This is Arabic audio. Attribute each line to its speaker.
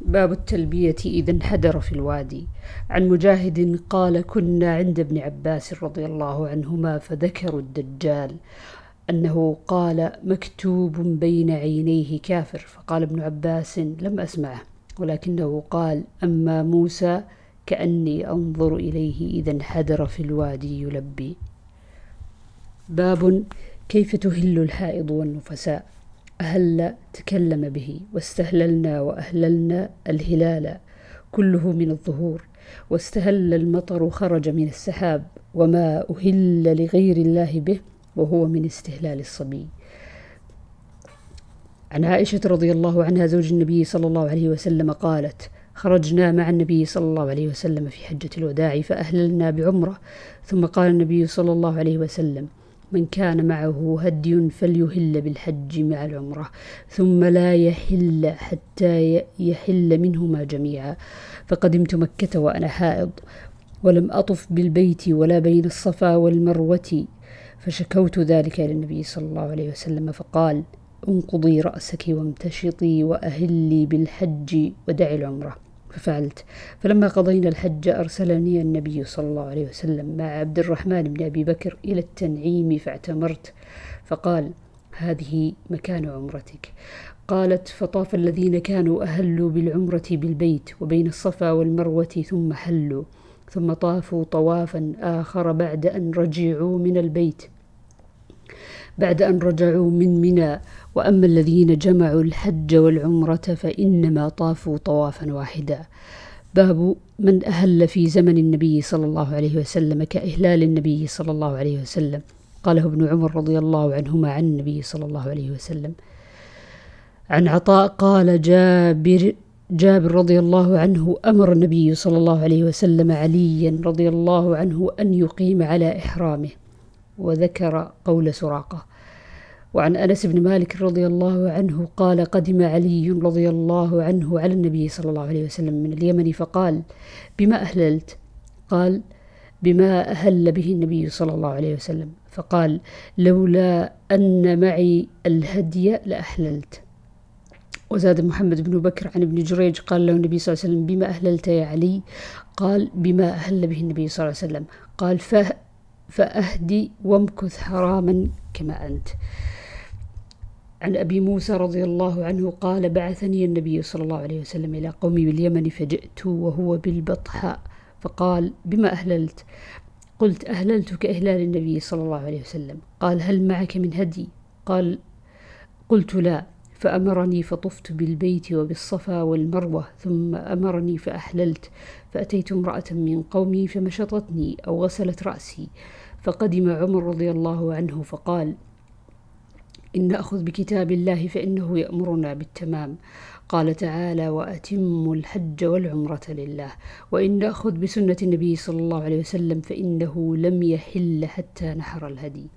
Speaker 1: باب التلبية إذا انحدر في الوادي. عن مجاهد قال كنا عند ابن عباس رضي الله عنهما فذكروا الدجال. أنه قال مكتوب بين عينيه كافر. فقال ابن عباس لم أسمعه. ولكنه قال أما موسى كأني أنظر إليه إذا انحدر في الوادي يلبي. باب كيف تهل الحائض والنفساء؟ أهل تكلم به واستهللنا وأهللنا الهلال كله من الظهور واستهل المطر خرج من السحاب وما أهل لغير الله به وهو من استهلال الصبي. عن عائشة رضي الله عنها زوج النبي صلى الله عليه وسلم قالت خرجنا مع النبي صلى الله عليه وسلم في حجة الوداع فأهللنا بعمرة. ثم قال النبي صلى الله عليه وسلم من كان معه هدي فليهل بالحج مع العمرة ثم لا يحل حتى يحل منهما جميعا. فقدمت مكة وأنا حائض ولم أطف بالبيت ولا بين الصفا والمروة. فشكوت ذلك إلى النبي صلى الله عليه وسلم فقال انقضي رأسك وامتشطي وأهلي بالحج ودعي العمرة. ففعلت فلما قضينا الحج أرسلني النبي صلى الله عليه وسلم مع عبد الرحمن بن أبي بكر إلى التنعيم فاعتمرت. فقال هذه مكان عمرتك. قالت فطاف الذين كانوا أهلوا بالعمرة بالبيت وبين الصفا والمروة ثم حلوا ثم طافوا طوافا آخر بعد أن رجعوا من البيت. بعد أن رجعوا من منى. وأما الذين جمعوا الحج والعمرة فإنما طافوا طوافا واحدا. باب من أهل في زمن النبي صلى الله عليه وسلم كإهلال النبي صلى الله عليه وسلم. قاله ابن عمر رضي الله عنهما عن النبي صلى الله عليه وسلم. عن عطاء قال جابر جابر رضي الله عنه أمر النبي صلى الله عليه وسلم عليا رضي الله عنه أن يقيم على إحرامه. وذكر قول سراقة. وعن أنس بن مالك رضي الله عنه قال قدم علي رضي الله عنه على النبي صلى الله عليه وسلم من اليمن فقال بما أهللت؟ قال بما أهل به النبي صلى الله عليه وسلم. فقال لولا أن معي الهدي لأحللت وزاد محمد بن بكر عن ابن جريج قال له النبي صلى الله عليه وسلم بما أهللت يا علي؟ قال بما أهل به النبي صلى الله عليه وسلم. قال فأهدي وامكث حراما كما أنت. عن أبي موسى رضي الله عنه قال بعثني النبي صلى الله عليه وسلم إلى قومي باليمن فجئت وهو بالبطحاء فقال بما أهللت؟ قلت أهللت كإهلال النبي صلى الله عليه وسلم. قال هل معك من هدي؟ قال قلت لا. فأمرني فطفت بالبيت وبالصفا والمروة ثم أمرني فأحللت فأتيت امرأة من قومي فمشطتني أو غسلت رأسي. فقدم عمر رضي الله عنه فقال إن نأخذ بكتاب الله فإنه يأمرنا بالتمام. قال تعالى وأتموا الحج والعمرة لله وإن نأخذ بسنة النبي صلى الله عليه وسلم فإنه لم يحل حتى نحر الهدي.